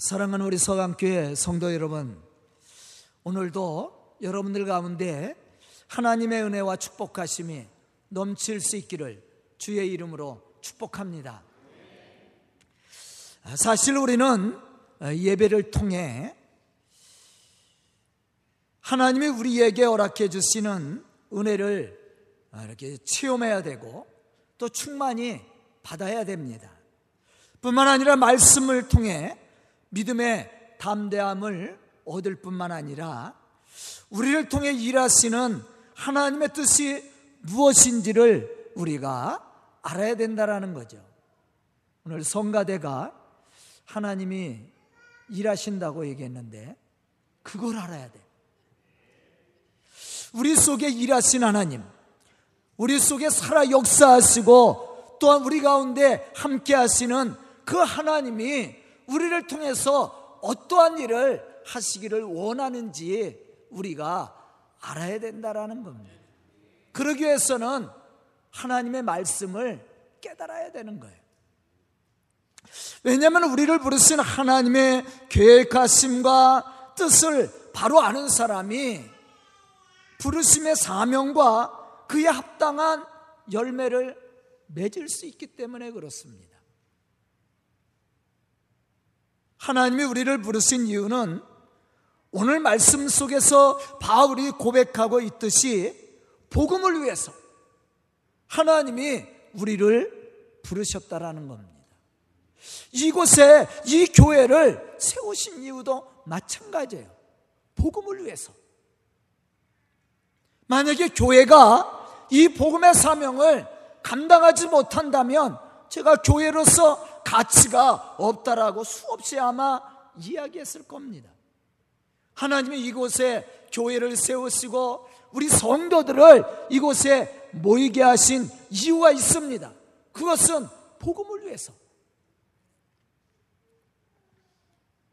사랑하는 우리 서강교회 성도 여러분, 오늘도 여러분들 가운데 하나님의 은혜와 축복하심이 넘칠 수 있기를 주의 이름으로 축복합니다. 사실 우리는 예배를 통해 하나님이 우리에게 허락해 주시는 은혜를 이렇게 체험해야 되고 또 충만히 받아야 됩니다. 뿐만 아니라 말씀을 통해 믿음의 담대함을 얻을 뿐만 아니라 우리를 통해 일하시는 하나님의 뜻이 무엇인지를 우리가 알아야 된다라는 거죠. 오늘 성가대가 하나님이 일하신다고 얘기했는데 그걸 알아야 돼. 우리 속에 일하신 하나님, 우리 속에 살아 역사하시고 또한 우리 가운데 함께 하시는 그 하나님이 우리를 통해서 어떠한 일을 하시기를 원하는지 우리가 알아야 된다라는 겁니다. 그러기 위해서는 하나님의 말씀을 깨달아야 되는 거예요. 왜냐하면 우리를 부르신 하나님의 계획하심과 뜻을 바로 아는 사람이 부르심의 사명과 그에 합당한 열매를 맺을 수 있기 때문에 그렇습니다. 하나님이 우리를 부르신 이유는 오늘 말씀 속에서 바울이 고백하고 있듯이 복음을 위해서 하나님이 우리를 부르셨다라는 겁니다. 이곳에 이 교회를 세우신 이유도 마찬가지예요. 복음을 위해서. 만약에 교회가 이 복음의 사명을 감당하지 못한다면 제가 교회로서 가치가 없다라고 수없이 아마 이야기했을 겁니다. 하나님이 이곳에 교회를 세우시고 우리 성도들을 이곳에 모이게 하신 이유가 있습니다. 그것은 복음을 위해서.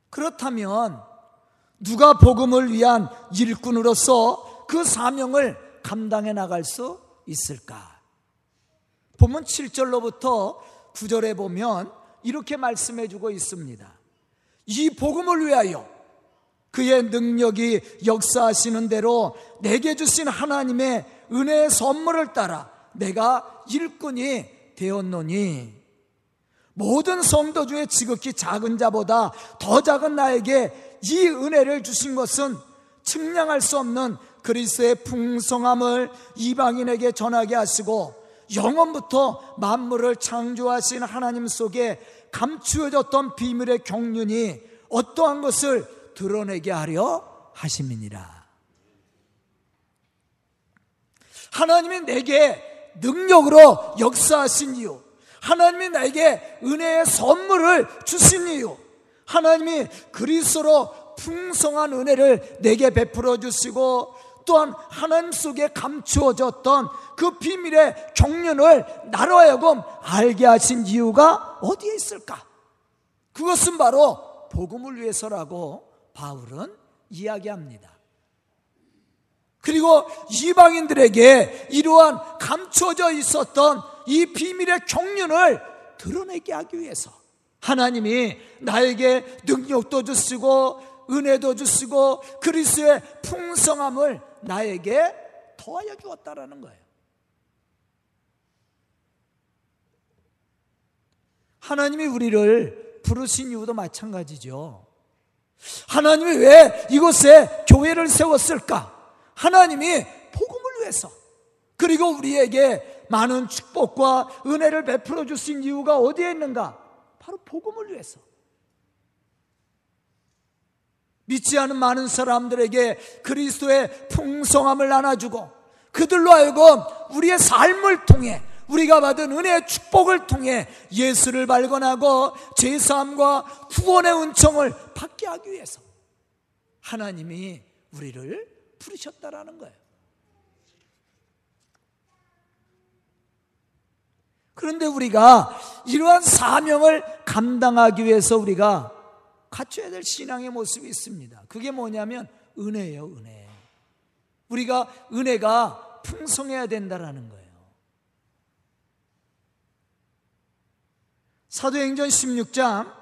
그렇다면 누가 복음을 위한 일꾼으로서 그 사명을 감당해 나갈 수 있을까? 보면 7절로부터 9절에 보면 이렇게 말씀해 주고 있습니다. 이 복음을 위하여 그의 능력이 역사하시는 대로 내게 주신 하나님의 은혜의 선물을 따라 내가 일꾼이 되었노니 모든 성도 중에 지극히 작은 자보다 더 작은 나에게 이 은혜를 주신 것은 측량할 수 없는 그리스의 풍성함을 이방인에게 전하게 하시고 영원부터 만물을 창조하신 하나님 속에 감추어졌던 비밀의 경륜이 어떠한 것을 드러내게 하려 하심이니라. 하나님이 내게 능력으로 역사하신 이유, 하나님이 나에게 은혜의 선물을 주신 이유, 하나님이 그리스도로 풍성한 은혜를 내게 베풀어 주시고 또한 하나님 속에 감추어졌던 그 비밀의 경륜을 나로 하여금 알게 하신 이유가 어디에 있을까? 그것은 바로 복음을 위해서라고 바울은 이야기합니다. 그리고 이방인들에게 이러한 감춰져 있었던 이 비밀의 경륜을 드러내게 하기 위해서 하나님이 나에게 능력도 주시고 은혜도 주시고 그리스의 풍성함을 나에게 더하여 주었다라는 거예요. 하나님이 우리를 부르신 이유도 마찬가지죠. 하나님이 왜 이곳에 교회를 세웠을까? 하나님이 복음을 위해서 그리고 우리에게 많은 축복과 은혜를 베풀어 주신 이유가 어디에 있는가? 바로 복음을 위해서. 믿지 않은 많은 사람들에게 그리스도의 풍성함을 나눠주고 그들로 하여금 우리의 삶을 통해 우리가 받은 은혜의 축복을 통해 예수를 발견하고 제사함과 구원의 은총을 받게 하기 위해서 하나님이 우리를 부르셨다라는 거예요. 그런데 우리가 이러한 사명을 감당하기 위해서 우리가 갖춰야 될 신앙의 모습이 있습니다. 그게 뭐냐면 은혜예요, 은혜. 우리가 은혜가 풍성해야 된다라는 거예요. 사도행전 16장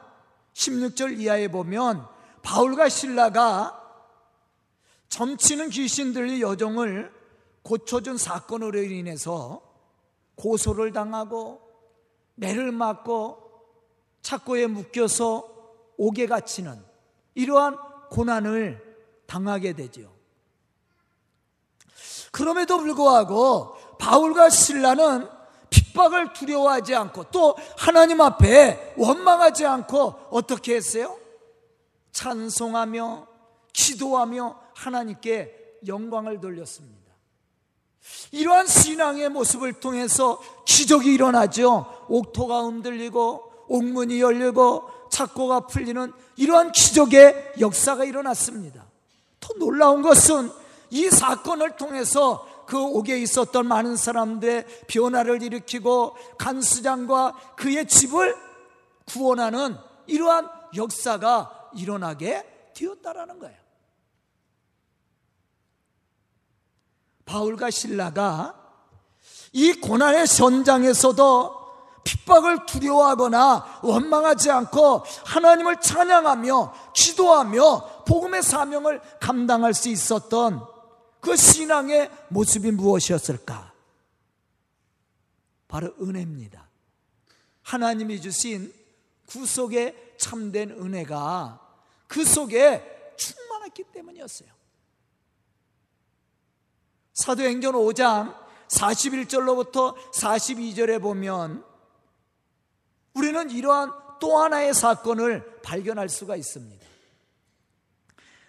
16절 이하에 보면 바울과 신라가 점치는 귀신들의 여정을 고쳐준 사건으로 인해서 고소를 당하고 매를 맞고 착고에 묶여서 옥에 갇히는 이러한 고난을 당하게 되죠. 그럼에도 불구하고 바울과 신라는 핍박을 두려워하지 않고 또 하나님 앞에 원망하지 않고 어떻게 했어요? 찬송하며 기도하며 하나님께 영광을 돌렸습니다. 이러한 신앙의 모습을 통해서 기적이 일어나죠. 옥토가 흔들리고 옥문이 열리고 착고가 풀리는 이러한 기적의 역사가 일어났습니다. 더 놀라운 것은 이 사건을 통해서 그 옥에 있었던 많은 사람들의 변화를 일으키고 간수장과 그의 집을 구원하는 이러한 역사가 일어나게 되었다라는 거예요. 바울과 신라가 이 고난의 전장에서도 핍박을 두려워하거나 원망하지 않고 하나님을 찬양하며 기도하며 복음의 사명을 감당할 수 있었던 그 신앙의 모습이 무엇이었을까? 바로 은혜입니다. 하나님이 주신 구속의 참된 은혜가 그 속에 충만했기 때문이었어요. 사도행전 5장 41절로부터 42절에 보면 우리는 이러한 또 하나의 사건을 발견할 수가 있습니다.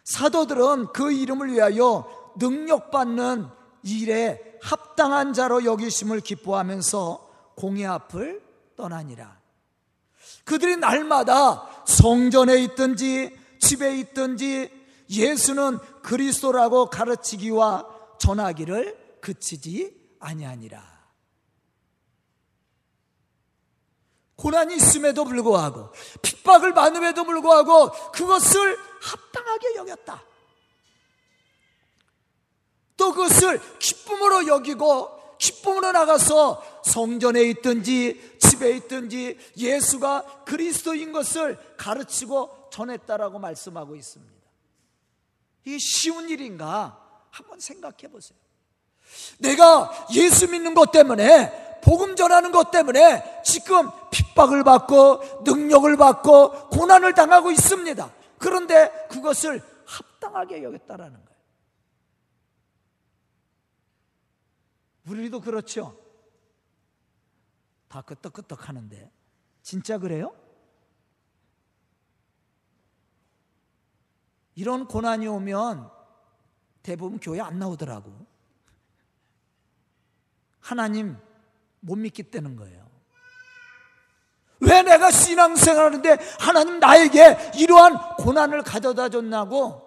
사도들은 그 이름을 위하여 능력받는 일에 합당한 자로 여기심을 기뻐하면서 공의 앞을 떠나니라. 그들이 날마다 성전에 있든지 집에 있든지 예수는 그리스도라고 가르치기와 전하기를 그치지 아니하니라. 고난이 있음에도 불구하고 핍박을 받음에도 불구하고 그것을 합당하게 여겼다. 또 그것을 기쁨으로 여기고 기쁨으로 나가서 성전에 있든지 집에 있든지 예수가 그리스도인 것을 가르치고 전했다라고 말씀하고 있습니다. 이게 쉬운 일인가? 한번 생각해 보세요. 내가 예수 믿는 것 때문에 복음 전하는 것 때문에 지금 핍박을 받고 능력을 받고 고난을 당하고 있습니다. 그런데 그것을 합당하게 여겼다라는 거예요. 우리도 그렇죠. 다 끄떡끄떡 하는데 진짜 그래요? 이런 고난이 오면 대부분 교회 안 나오더라고. 하나님 못 믿기 때는 거예요. 왜 내가 신앙생활 하는데 하나님 나에게 이러한 고난을 가져다 줬나고?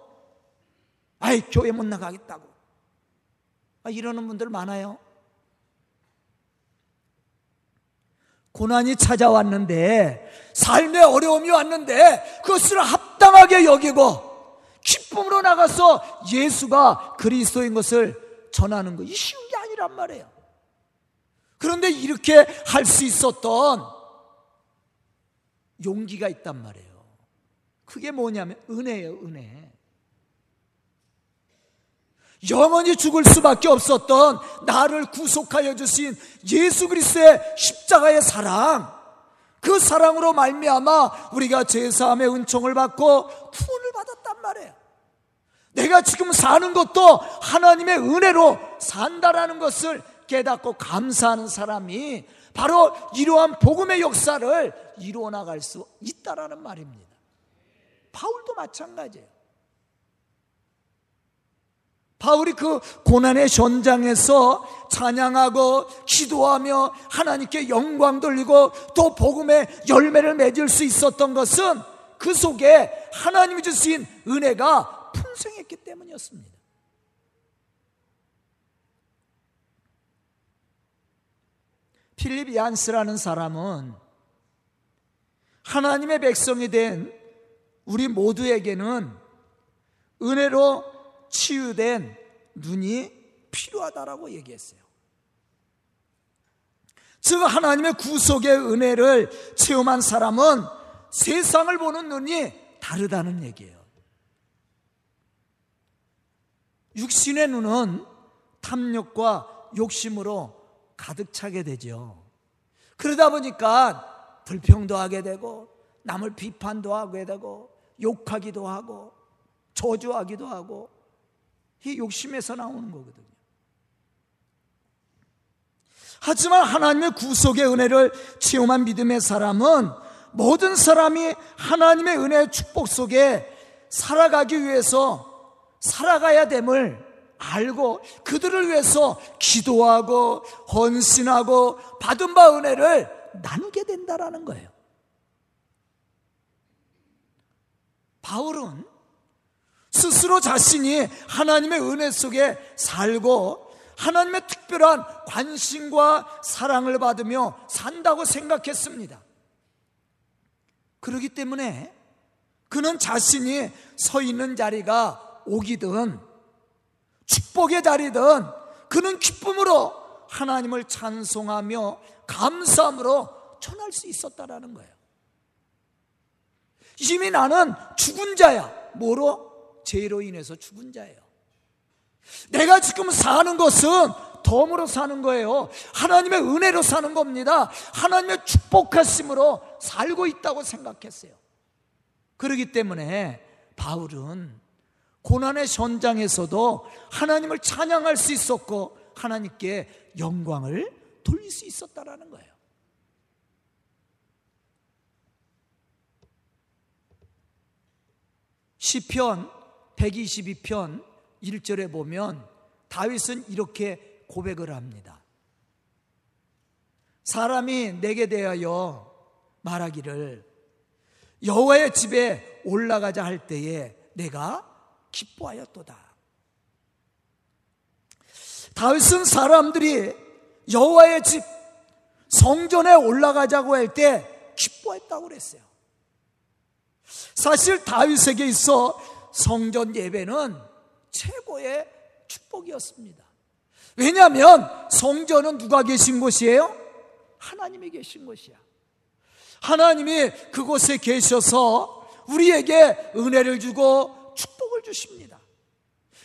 아이, 교회 못 나가겠다고. 아, 이러는 분들 많아요. 고난이 찾아왔는데 삶의 어려움이 왔는데 그것을 합당하게 여기고 기쁨으로 나가서 예수가 그리스도인 것을 전하는 거 이 쉬운 게 아니란 말이에요. 그런데 이렇게 할 수 있었던 용기가 있단 말이에요. 그게 뭐냐면 은혜예요, 은혜. 영원히 죽을 수밖에 없었던 나를 구속하여 주신 예수 그리스도의 십자가의 사랑 그 사랑으로 말미암아 우리가 제사함의 은총을 받고 구원을 받았단 말이에요. 내가 지금 사는 것도 하나님의 은혜로 산다라는 것을 깨닫고 감사하는 사람이 바로 이러한 복음의 역사를 이루어 나갈 수 있다라는 말입니다. 바울도 마찬가지예요. 바울이 그 고난의 현장에서 찬양하고 기도하며 하나님께 영광 돌리고 또 복음의 열매를 맺을 수 있었던 것은 그 속에 하나님이 주신 은혜가 풍성했기 때문이었습니다. 필립 얀스라는 사람은 하나님의 백성이 된 우리 모두에게는 은혜로 치유된 눈이 필요하다라고 얘기했어요. 즉 하나님의 구속의 은혜를 체험한 사람은 세상을 보는 눈이 다르다는 얘기예요. 육신의 눈은 탐욕과 욕심으로 가득 차게 되죠. 그러다 보니까 불평도 하게 되고 남을 비판도 하게 되고 욕하기도 하고 저주하기도 하고 이 욕심에서 나오는 거거든요. 하지만 하나님의 구속의 은혜를 체험한 믿음의 사람은 모든 사람이 하나님의 은혜의 축복 속에 살아가기 위해서 살아가야 됨을 알고 그들을 위해서 기도하고 헌신하고 받은 바 은혜를 나누게 된다라는 거예요. 바울은 스스로 자신이 하나님의 은혜 속에 살고 하나님의 특별한 관심과 사랑을 받으며 산다고 생각했습니다. 그렇기 때문에 그는 자신이 서 있는 자리가 오기든 축복의 자리든 그는 기쁨으로 하나님을 찬송하며 감사함으로 전할 수 있었다라는 거예요. 이미 나는 죽은 자야. 뭐로? 죄로 인해서 죽은 자예요. 내가 지금 사는 것은 덤으로 사는 거예요. 하나님의 은혜로 사는 겁니다. 하나님의 축복하심으로 살고 있다고 생각했어요. 그러기 때문에 바울은 고난의 현장에서도 하나님을 찬양할 수 있었고 하나님께 영광을 돌릴 수 있었다라는 거예요. 시편 122편 1절에 보면 다윗은 이렇게 고백을 합니다. 사람이 내게 대하여 말하기를 여호와의 집에 올라가자 할 때에 내가 기뻐하였도다. 다윗은 사람들이 여호와의 집 성전에 올라가자고 할 때 기뻐했다고 그랬어요. 사실 다윗에게 있어 성전 예배는 최고의 축복이었습니다. 왜냐하면 성전은 누가 계신 곳이에요? 하나님이 계신 곳이야. 하나님이 그곳에 계셔서 우리에게 은혜를 주고 주십니다.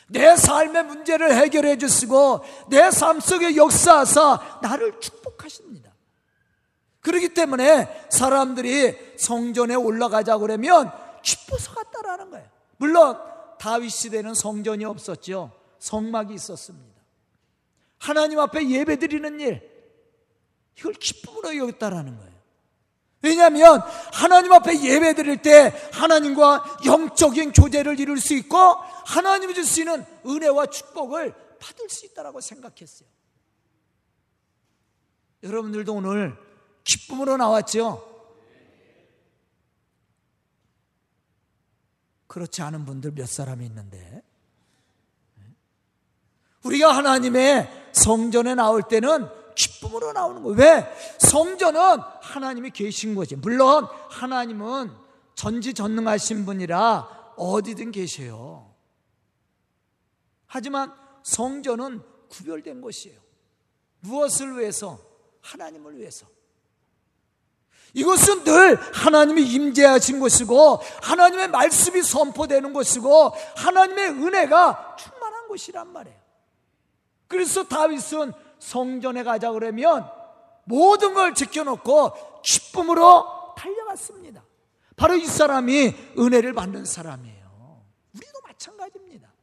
내 삶의 문제를 해결해 주시고 내 삶 속에 역사하사 나를 축복하십니다. 그렇기 때문에 사람들이 성전에 올라가자 그러면 기뻐서 갔다라는 거예요. 물론 다윗 시대는 성전이 없었죠. 성막이 있었습니다. 하나님 앞에 예배드리는 일 이걸 기쁨으로 여겼다라는 거예요. 왜냐하면 하나님 앞에 예배 드릴 때 하나님과 영적인 교제를 이룰 수 있고 하나님이 주시는 은혜와 축복을 받을 수 있다라고 생각했어요. 여러분들도 오늘 기쁨으로 나왔죠? 그렇지 않은 분들 몇 사람이 있는데 우리가 하나님의 성전에 나올 때는 기쁨으로 나오는 거예요. 왜? 성전은 하나님이 계신 거지. 물론 하나님은 전지전능하신 분이라 어디든 계세요. 하지만 성전은 구별된 것이에요. 무엇을 위해서? 하나님을 위해서. 이것은 늘 하나님이 임재하신 것이고 하나님의 말씀이 선포되는 것이고 하나님의 은혜가 충만한 것이란 말이에요. 그래서 다윗은 성전에 가자 그러면 모든 걸 지켜놓고 기쁨으로 달려갔습니다. 바로 이 사람이 은혜를 받는 사람이에요. 우리도 마찬가지입니다.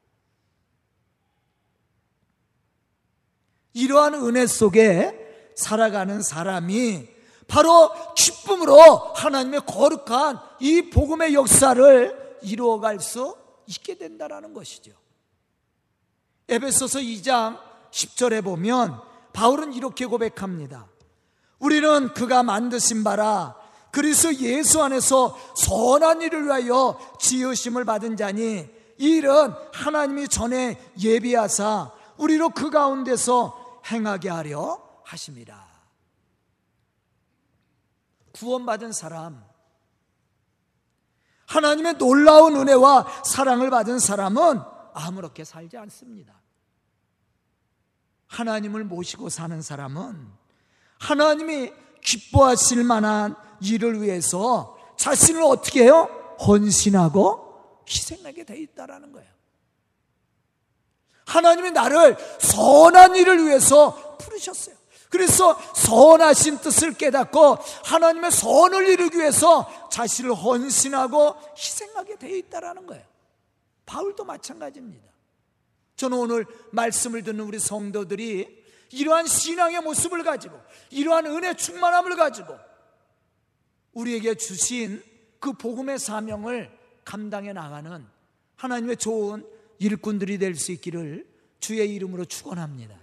이러한 은혜 속에 살아가는 사람이 바로 기쁨으로 하나님의 거룩한 이 복음의 역사를 이루어갈 수 있게 된다는 것이죠. 에베소서 2장 10절에 보면 바울은 이렇게 고백합니다. 우리는 그가 만드신 바라 그리스 예수 안에서 선한 일을 위하여 지으심을 받은 자니 이 일은 하나님이 전에 예비하사 우리로 그 가운데서 행하게 하려 하십니다. 구원받은 사람, 하나님의 놀라운 은혜와 사랑을 받은 사람은 아무렇게 살지 않습니다. 하나님을 모시고 사는 사람은 하나님이 기뻐하실 만한 일을 위해서 자신을 어떻게 해요? 헌신하고 희생하게 돼 있다라는 거예요. 하나님이 나를 선한 일을 위해서 부르셨어요. 그래서 선하신 뜻을 깨닫고 하나님의 선을 이루기 위해서 자신을 헌신하고 희생하게 되어 있다라는 거예요. 바울도 마찬가지입니다. 저는 오늘 말씀을 듣는 우리 성도들이 이러한 신앙의 모습을 가지고 이러한 은혜 충만함을 가지고 우리에게 주신 그 복음의 사명을 감당해 나가는 하나님의 좋은 일꾼들이 될 수 있기를 주의 이름으로 축원합니다.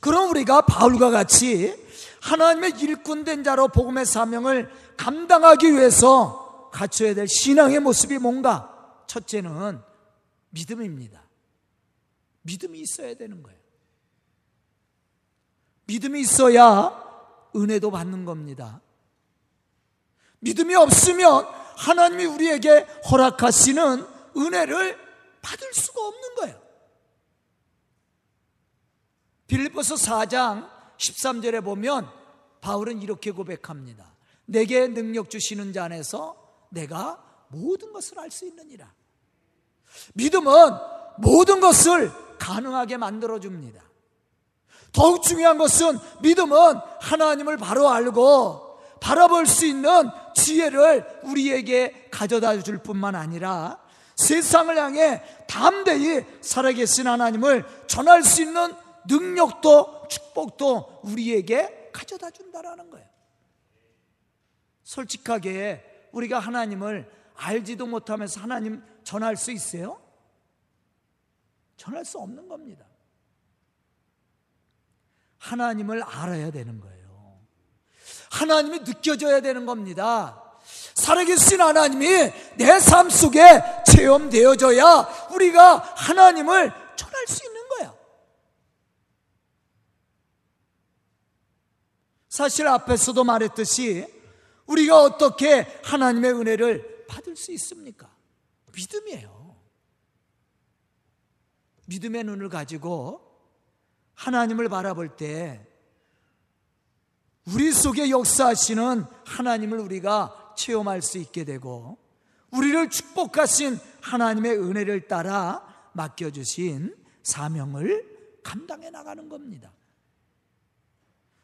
그럼 우리가 바울과 같이 하나님의 일꾼 된 자로 복음의 사명을 감당하기 위해서 갖춰야 될 신앙의 모습이 뭔가? 첫째는 믿음입니다. 믿음이 있어야 되는 거예요. 믿음이 있어야 은혜도 받는 겁니다. 믿음이 없으면 하나님이 우리에게 허락하시는 은혜를 받을 수가 없는 거예요. 빌립보서 4장 13절에 보면 바울은 이렇게 고백합니다. 내게 능력 주시는 자 안에서 내가 모든 것을 알 수 있느니라. 믿음은 모든 것을 가능하게 만들어 줍니다. 더욱 중요한 것은 믿음은 하나님을 바로 알고 바라볼 수 있는 지혜를 우리에게 가져다 줄 뿐만 아니라 세상을 향해 담대히 살아계신 하나님을 전할 수 있는 능력도 축복도 우리에게 가져다 준다라는 거예요. 솔직하게 우리가 하나님을 알지도 못하면서 하나님 전할 수 있어요? 전할 수 없는 겁니다. 하나님을 알아야 되는 거예요. 하나님이 느껴져야 되는 겁니다. 살아계신 하나님이 내 삶 속에 체험되어져야 우리가 하나님을 전할 수 있는 거야. 사실 앞에서도 말했듯이 우리가 어떻게 하나님의 은혜를 받을 수 있습니까? 믿음이에요. 믿음의 눈을 가지고 하나님을 바라볼 때 우리 속에 역사하시는 하나님을 우리가 체험할 수 있게 되고 우리를 축복하신 하나님의 은혜를 따라 맡겨주신 사명을 감당해 나가는 겁니다.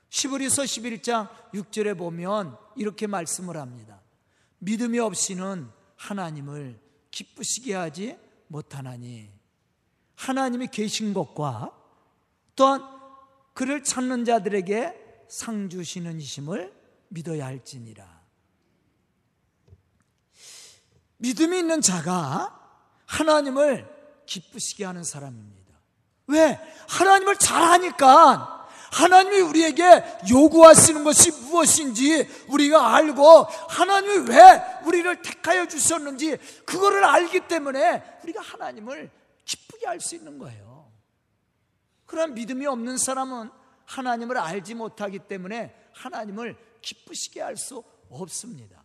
시브리서 11장 6절에 보면 이렇게 말씀을 합니다. 믿음이 없이는 하나님을 기쁘시게 하지 못하나니 하나님이 계신 것과 또한 그를 찾는 자들에게 상 주시는 이심을 믿어야 할지니라. 믿음이 있는 자가 하나님을 기쁘시게 하는 사람입니다. 왜? 하나님을 잘 아니까 하나님이 우리에게 요구하시는 것이 무엇인지 우리가 알고 하나님이 왜 우리를 택하여 주셨는지 그거를 알기 때문에 우리가 하나님을 기쁘게 할수 있는 거예요. 그런 믿음이 없는 사람은 하나님을 알지 못하기 때문에 하나님을 기쁘시게 할 수 없습니다.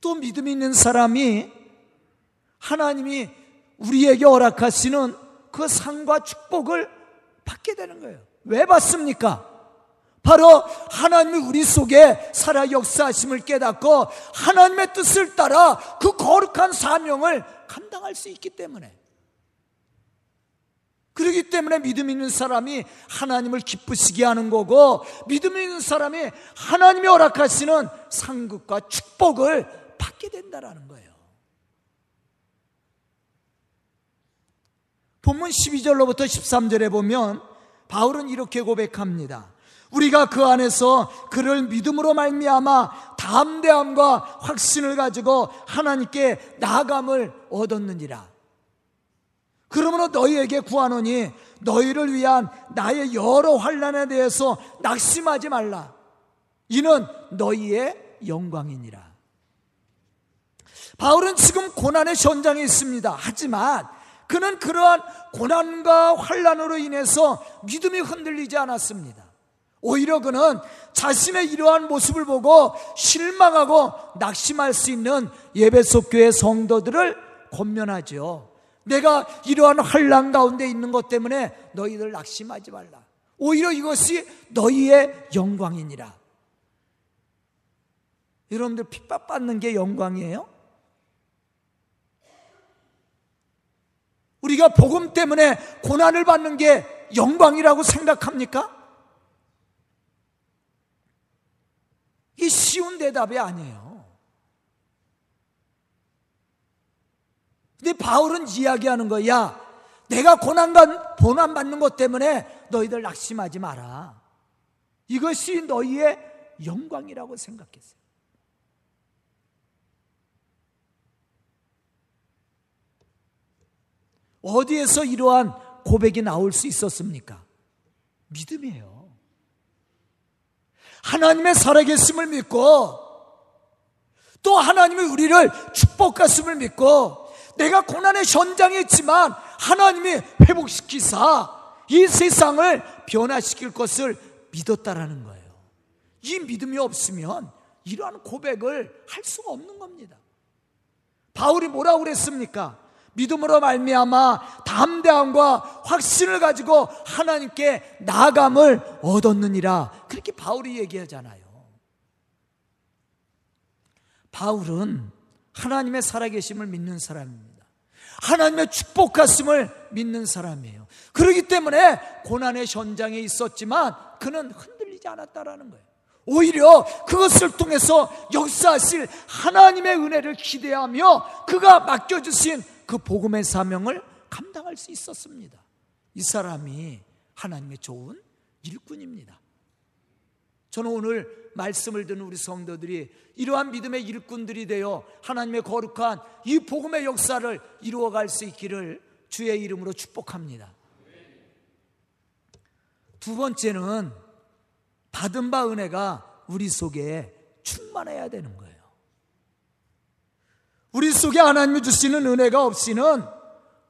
또 믿음 있는 사람이 하나님이 우리에게 허락하시는 그 상과 축복을 받게 되는 거예요. 왜 받습니까? 바로 하나님이 우리 속에 살아 역사하심을 깨닫고 하나님의 뜻을 따라 그 거룩한 사명을 감당할 수 있기 때문에 그렇기 때문에 믿음 있는 사람이 하나님을 기쁘시게 하는 거고 믿음 있는 사람이 하나님이 허락하시는 상급과 축복을 받게 된다라는 거예요. 본문 12절로부터 13절에 보면 바울은 이렇게 고백합니다. 우리가 그 안에서 그를 믿음으로 말미암아 담대함과 확신을 가지고 하나님께 나아감을 얻었느니라. 그러므로 너희에게 구하노니 너희를 위한 나의 여러 환란에 대해서 낙심하지 말라. 이는 너희의 영광이니라. 바울은 지금 고난의 현장에 있습니다. 하지만 그는 그러한 고난과 환란으로 인해서 믿음이 흔들리지 않았습니다. 오히려 그는 자신의 이러한 모습을 보고 실망하고 낙심할 수 있는 예배속 교회 성도들을 권면하죠. 내가 이러한 환란 가운데 있는 것 때문에 너희들 낙심하지 말라. 오히려 이것이 너희의 영광이니라. 여러분들 핍박받는 게 영광이에요? 우리가 복음 때문에 고난을 받는 게 영광이라고 생각합니까? 이 쉬운 대답이 아니에요. 근데 바울은 이야기하는 거야. 내가 고난, 고난 받는 것 때문에 너희들 낙심하지 마라. 이것이 너희의 영광이라고 생각했어요. 어디에서 이러한 고백이 나올 수 있었습니까? 믿음이에요. 하나님의 살아계심을 믿고 또 하나님이 우리를 축복하심을 믿고 내가 고난의 현장에 있지만 하나님이 회복시키사 이 세상을 변화시킬 것을 믿었다라는 거예요. 이 믿음이 없으면 이러한 고백을 할 수가 없는 겁니다. 바울이 뭐라고 그랬습니까? 믿음으로 말미암아 담대함과 확신을 가지고 하나님께 나감을 얻었느니라. 그렇게 바울이 얘기하잖아요. 바울은 하나님의 살아계심을 믿는 사람입니다. 하나님의 축복하심을 믿는 사람이에요. 그렇기 때문에 고난의 현장에 있었지만 그는 흔들리지 않았다라는 거예요. 오히려 그것을 통해서 역사하실 하나님의 은혜를 기대하며 그가 맡겨주신 그 복음의 사명을 감당할 수 있었습니다. 이 사람이 하나님의 좋은 일꾼입니다. 저는 오늘 말씀을 듣는 우리 성도들이 이러한 믿음의 일꾼들이 되어 하나님의 거룩한 이 복음의 역사를 이루어갈 수 있기를 주의 이름으로 축복합니다. 두 번째는 받은 바 은혜가 우리 속에 충만해야 되는 거예요. 우리 속에 하나님이 주시는 은혜가 없이는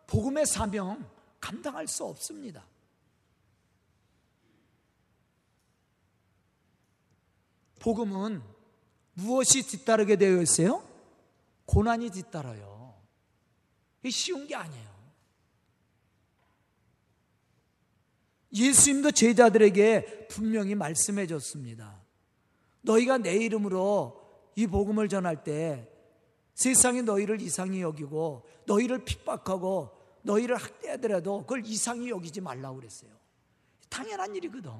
복음의 사명 감당할 수 없습니다. 복음은 무엇이 뒤따르게 되어 있어요? 고난이 뒤따라요. 이 쉬운 게 아니에요. 예수님도 제자들에게 분명히 말씀해 줬습니다. 너희가 내 이름으로 이 복음을 전할 때 세상이 너희를 이상히 여기고 너희를 핍박하고 너희를 학대하더라도 그걸 이상히 여기지 말라고 그랬어요. 당연한 일이거든.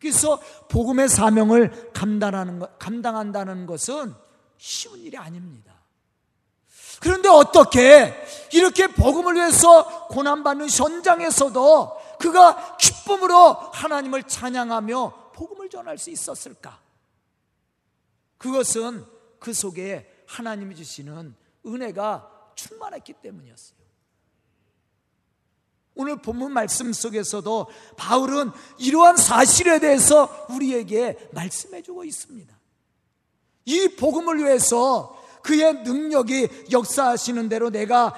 그래서 복음의 사명을 감당하는 것, 감당한다는 것은 쉬운 일이 아닙니다. 그런데 어떻게 이렇게 복음을 위해서 고난받는 현장에서도 그가 기쁨으로 하나님을 찬양하며 복음을 전할 수 있었을까? 그것은 그 속에 하나님이 주시는 은혜가 충만했기 때문이었어요. 오늘 본문 말씀 속에서도 바울은 이러한 사실에 대해서 우리에게 말씀해 주고 있습니다. 이 복음을 위해서 그의 능력이 역사하시는 대로 내가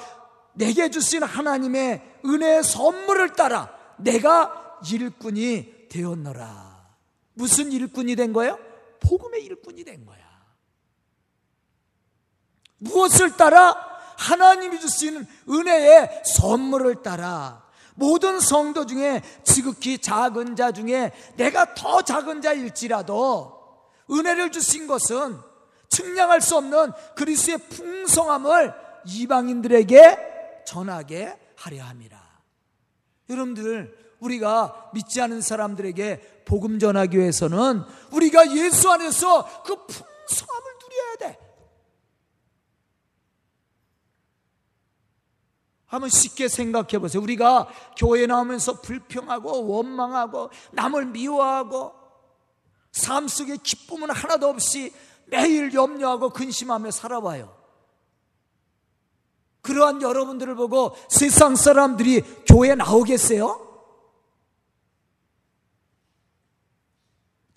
내게 주신 하나님의 은혜의 선물을 따라 내가 일꾼이 되었노라. 무슨 일꾼이 된 거예요? 복음의 일꾼이 된 거야. 무엇을 따라? 하나님이 주시는 은혜의 선물을 따라 모든 성도 중에 지극히 작은 자 중에 내가 더 작은 자일지라도 은혜를 주신 것은 측량할 수 없는 그리스의 풍성함을 이방인들에게 전하게 하려 함이라. 여러분들 우리가 믿지 않은 사람들에게 복음 전하기 위해서는 우리가 예수 안에서 그 풍성함을 누려야 돼. 한번 쉽게 생각해 보세요. 우리가 교회 나오면서 불평하고 원망하고 남을 미워하고 삶 속에 기쁨은 하나도 없이 매일 염려하고 근심하며 살아와요. 그러한 여러분들을 보고 세상 사람들이 교회 나오겠어요?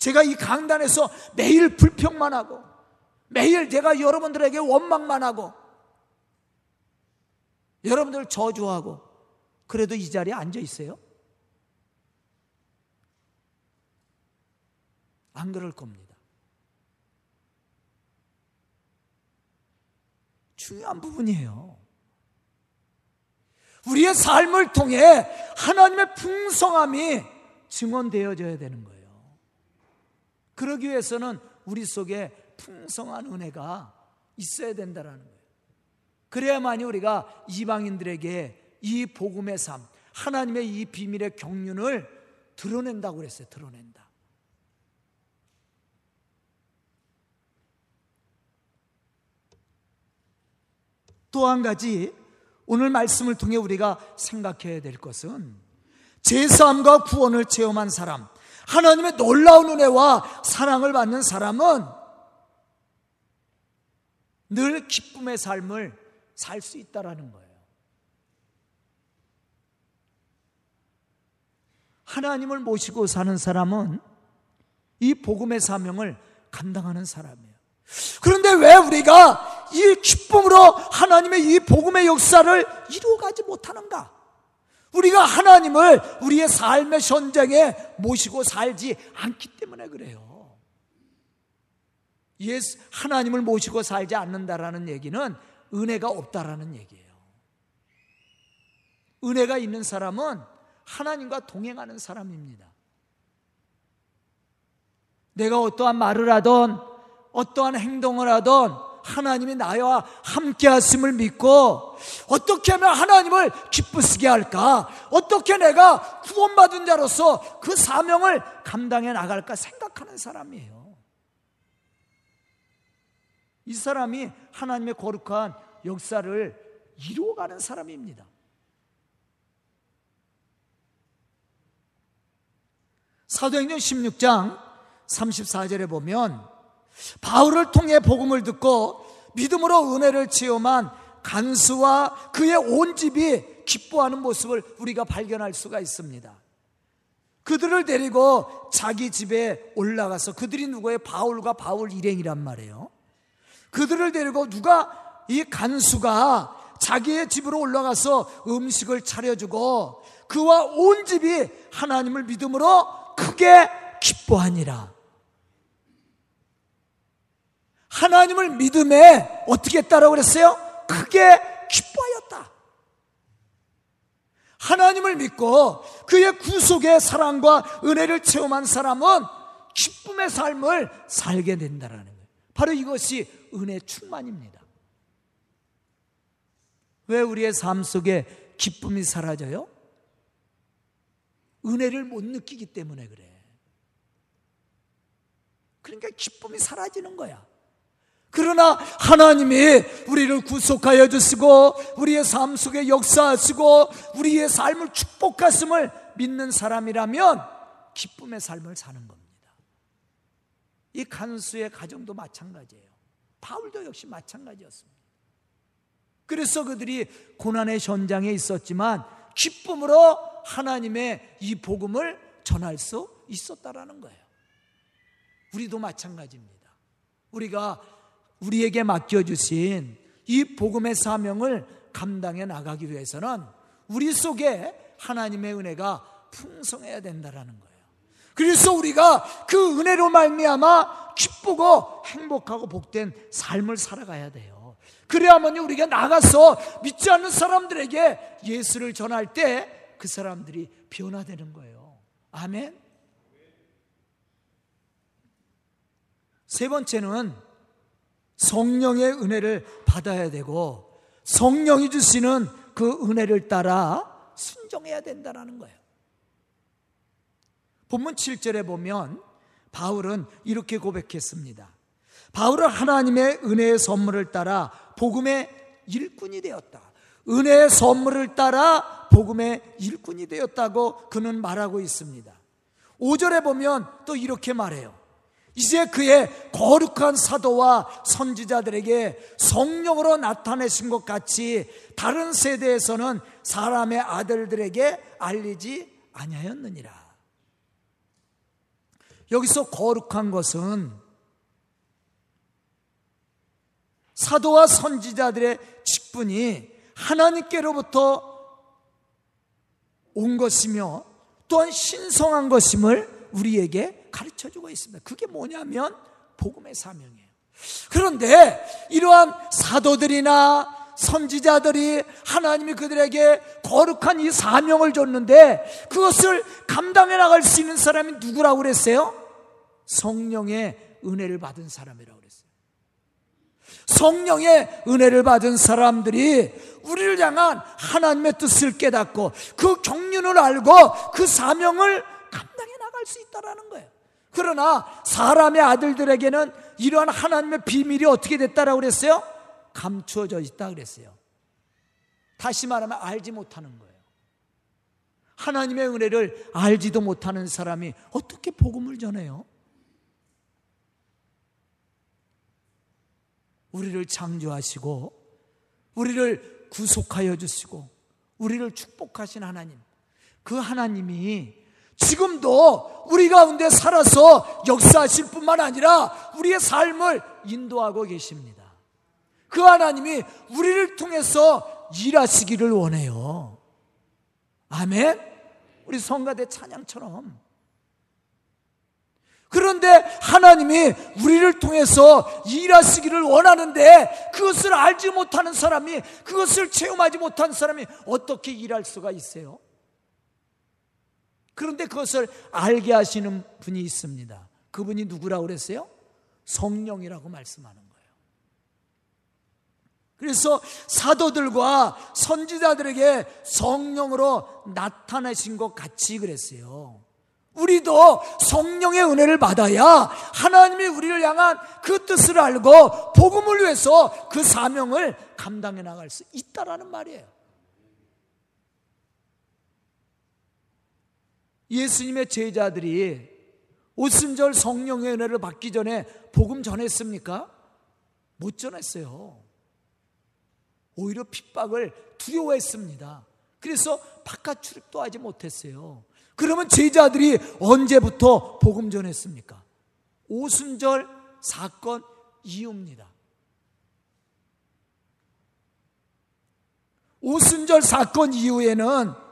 제가 이 강단에서 매일 불평만 하고 매일 제가 여러분들에게 원망만 하고 여러분들 저주하고 그래도 이 자리에 앉아 있어요? 안 그럴 겁니다. 중요한 부분이에요. 우리의 삶을 통해 하나님의 풍성함이 증언되어져야 되는 거예요. 그러기 위해서는 우리 속에 풍성한 은혜가 있어야 된다는 거예요. 그래야만이 우리가 이방인들에게 이 복음의 삶, 하나님의 이 비밀의 경륜을 드러낸다고 그랬어요. 드러낸다. 또 한 가지 오늘 말씀을 통해 우리가 생각해야 될 것은 제사함과 구원을 체험한 사람, 하나님의 놀라운 은혜와 사랑을 받는 사람은 늘 기쁨의 삶을 살 수 있다라는 거예요. 하나님을 모시고 사는 사람은 이 복음의 사명을 감당하는 사람이에요. 그런데 왜 우리가 이 기쁨으로 하나님의 이 복음의 역사를 이루어가지 못하는가? 우리가 하나님을 우리의 삶의 현장에 모시고 살지 않기 때문에 그래요. 예수, 하나님을 모시고 살지 않는다라는 얘기는 은혜가 없다라는 얘기예요. 은혜가 있는 사람은 하나님과 동행하는 사람입니다. 내가 어떠한 말을 하던 어떠한 행동을 하던 하나님이 나와 함께 하심을 믿고 어떻게 하면 하나님을 기쁘시게 할까? 어떻게 내가 구원받은 자로서 그 사명을 감당해 나갈까 생각하는 사람이에요. 이 사람이 하나님의 거룩한 역사를 이루어가는 사람입니다. 사도행전 16장 34절에 보면 바울을 통해 복음을 듣고 믿음으로 은혜를 체험한 간수와 그의 온 집이 기뻐하는 모습을 우리가 발견할 수가 있습니다. 그들을 데리고 자기 집에 올라가서 그들이 누구의 바울과 바울 일행이란 말이에요. 그들을 데리고 누가 이 간수가 자기의 집으로 올라가서 음식을 차려주고 그와 온 집이 하나님을 믿음으로 크게 기뻐하니라. 하나님을 믿음에 어떻게 했다라고 그랬어요? 크게 기뻐하였다. 하나님을 믿고 그의 구속의 사랑과 은혜를 체험한 사람은 기쁨의 삶을 살게 된다라는 거예요. 바로 이것이 은혜 충만입니다. 왜 우리의 삶 속에 기쁨이 사라져요? 은혜를 못 느끼기 때문에 그래. 그러니까 기쁨이 사라지는 거야. 그러나 하나님이 우리를 구속하여 주시고 우리의 삶 속에 역사하시고 우리의 삶을 축복하심을 믿는 사람이라면 기쁨의 삶을 사는 겁니다. 이 간수의 가정도 마찬가지예요. 바울도 역시 마찬가지였습니다. 그래서 그들이 고난의 현장에 있었지만 기쁨으로 하나님의 이 복음을 전할 수 있었다라는 거예요. 우리도 마찬가지입니다. 우리가 우리에게 맡겨주신 이 복음의 사명을 감당해 나가기 위해서는 우리 속에 하나님의 은혜가 풍성해야 된다라는 거예요. 그래서 우리가 그 은혜로 말미암아 기쁘고 행복하고 복된 삶을 살아가야 돼요. 그래야만 우리가 나가서 믿지 않는 사람들에게 예수를 전할 때 그 사람들이 변화되는 거예요. 아멘. 세 번째는 성령의 은혜를 받아야 되고 성령이 주시는 그 은혜를 따라 순종해야 된다는 거예요. 본문 7절에 보면 바울은 이렇게 고백했습니다. 바울은 하나님의 은혜의 선물을 따라 복음의 일꾼이 되었다. 은혜의 선물을 따라 복음의 일꾼이 되었다고 그는 말하고 있습니다. 5절에 보면 또 이렇게 말해요. 이제 그의 거룩한 사도와 선지자들에게 성령으로 나타내신 것 같이 다른 세대에서는 사람의 아들들에게 알리지 아니하였느니라. 여기서 거룩한 것은 사도와 선지자들의 직분이 하나님께로부터 온 것이며 또한 신성한 것임을 우리에게 가르쳐 주고 있습니다. 그게 뭐냐면 복음의 사명이에요. 그런데 이러한 사도들이나 선지자들이 하나님이 그들에게 거룩한 이 사명을 줬는데 그것을 감당해 나갈 수 있는 사람이 누구라고 그랬어요? 성령의 은혜를 받은 사람이라고 그랬어요. 성령의 은혜를 받은 사람들이 우리를 향한 하나님의 뜻을 깨닫고 그 경륜을 알고 그 사명을 감당해 나갈 수 있다라는 거예요. 그러나 사람의 아들들에게는 이러한 하나님의 비밀이 어떻게 됐다라고 그랬어요? 감추어져 있다 그랬어요. 다시 말하면 알지 못하는 거예요. 하나님의 은혜를 알지도 못하는 사람이 어떻게 복음을 전해요? 우리를 창조하시고 우리를 구속하여 주시고 우리를 축복하신 하나님 그 하나님이 지금도 우리 가운데 살아서 역사하실 뿐만 아니라 우리의 삶을 인도하고 계십니다. 그 하나님이 우리를 통해서 일하시기를 원해요. 아멘? 우리 성가대 찬양처럼. 그런데 하나님이 우리를 통해서 일하시기를 원하는데 그것을 알지 못하는 사람이 그것을 체험하지 못한 사람이 어떻게 일할 수가 있어요? 그런데 그것을 알게 하시는 분이 있습니다. 그분이 누구라고 그랬어요? 성령이라고 말씀하는 거예요. 그래서 사도들과 선지자들에게 성령으로 나타나신 것 같이 그랬어요. 우리도 성령의 은혜를 받아야 하나님이 우리를 향한 그 뜻을 알고 복음을 위해서 그 사명을 감당해 나갈 수 있다라는 말이에요. 예수님의 제자들이 오순절 성령의 은혜를 받기 전에 복음 전했습니까? 못 전했어요. 오히려 핍박을 두려워했습니다. 그래서 바깥 출입도 하지 못했어요. 그러면 제자들이 언제부터 복음 전했습니까? 오순절 사건 이후입니다. 오순절 사건 이후에는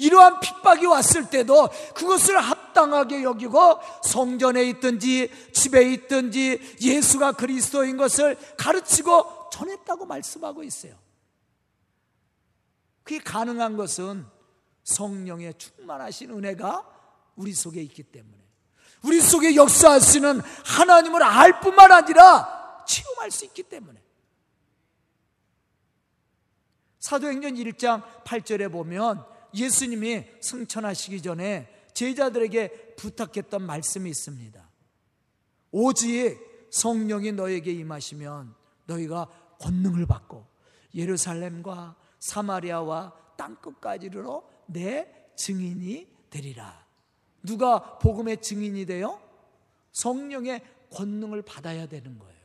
이러한 핍박이 왔을 때도 그것을 합당하게 여기고 성전에 있든지 집에 있든지 예수가 그리스도인 것을 가르치고 전했다고 말씀하고 있어요. 그게 가능한 것은 성령의 충만하신 은혜가 우리 속에 있기 때문에 우리 속에 역사하시는 하나님을 알 뿐만 아니라 체험할 수 있기 때문에 사도행전 1장 8절에 보면 예수님이 승천하시기 전에 제자들에게 부탁했던 말씀이 있습니다. 오직 성령이 너에게 임하시면 너희가 권능을 받고 예루살렘과 사마리아와 땅끝까지로 내 증인이 되리라. 누가 복음의 증인이 돼요? 성령의 권능을 받아야 되는 거예요.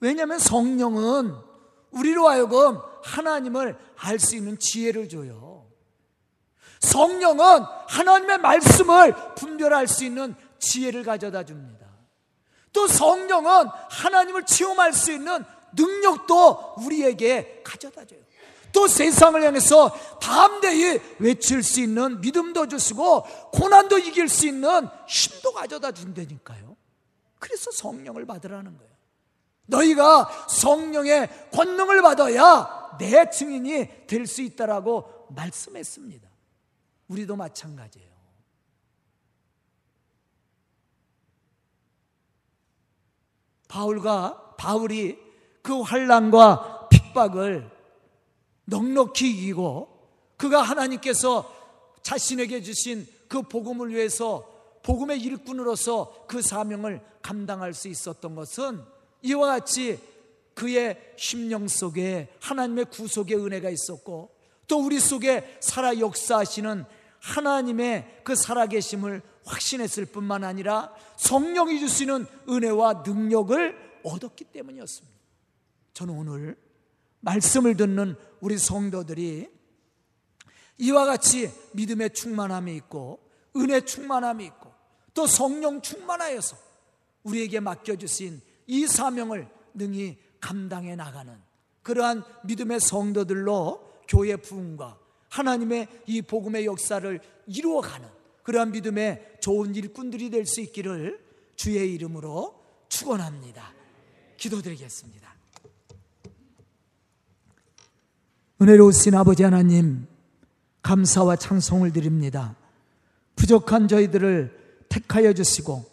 왜냐하면 성령은 우리로 하여금 하나님을 알 수 있는 지혜를 줘요. 성령은 하나님의 말씀을 분별할 수 있는 지혜를 가져다 줍니다. 또 성령은 하나님을 체험할 수 있는 능력도 우리에게 가져다 줘요. 또 세상을 향해서 담대히 외칠 수 있는 믿음도 주시고 고난도 이길 수 있는 힘도 가져다 준다니까요. 그래서 성령을 받으라는 거예요. 너희가 성령의 권능을 받아야 내 증인이 될 수 있다라고 말씀했습니다. 우리도 마찬가지예요. 바울과 바울이 그 환란과 핍박을 넉넉히 이기고 그가 하나님께서 자신에게 주신 그 복음을 위해서 복음의 일꾼으로서 그 사명을 감당할 수 있었던 것은 이와 같이 그의 심령 속에 하나님의 구속의 은혜가 있었고 또 우리 속에 살아 역사하시는 하나님의 그 살아계심을 확신했을 뿐만 아니라 성령이 주시는 은혜와 능력을 얻었기 때문이었습니다. 저는 오늘 말씀을 듣는 우리 성도들이 이와 같이 믿음의 충만함이 있고 은혜 충만함이 있고 또 성령 충만하여서 우리에게 맡겨주신 이 사명을 능히 감당해 나가는 그러한 믿음의 성도들로 교회 부흥과 하나님의 이 복음의 역사를 이루어가는 그러한 믿음의 좋은 일꾼들이 될 수 있기를 주의 이름으로 축원합니다. 기도드리겠습니다. 은혜로우신 아버지 하나님, 감사와 찬송을 드립니다. 부족한 저희들을 택하여 주시고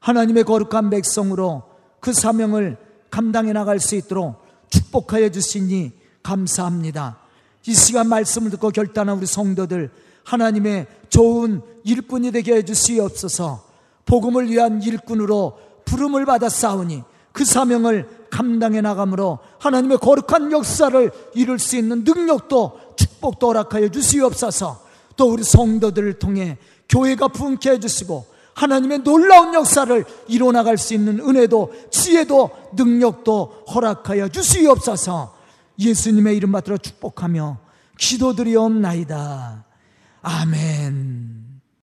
하나님의 거룩한 백성으로 그 사명을 감당해 나갈 수 있도록 축복하여 주시니 감사합니다. 이 시간 말씀을 듣고 결단한 우리 성도들 하나님의 좋은 일꾼이 되게 해 주시옵소서. 복음을 위한 일꾼으로 부름을 받아 싸우니 그 사명을 감당해 나감으로 하나님의 거룩한 역사를 이룰 수 있는 능력도 축복도 허락하여 주시옵소서. 또 우리 성도들을 통해 교회가 부흥케 해주시고 하나님의 놀라운 역사를 이뤄나갈 수 있는 은혜도 지혜도 능력도 허락하여 주시옵소서 예수님의 이름 받들어 축복하며 기도드리옵나이다. 아멘.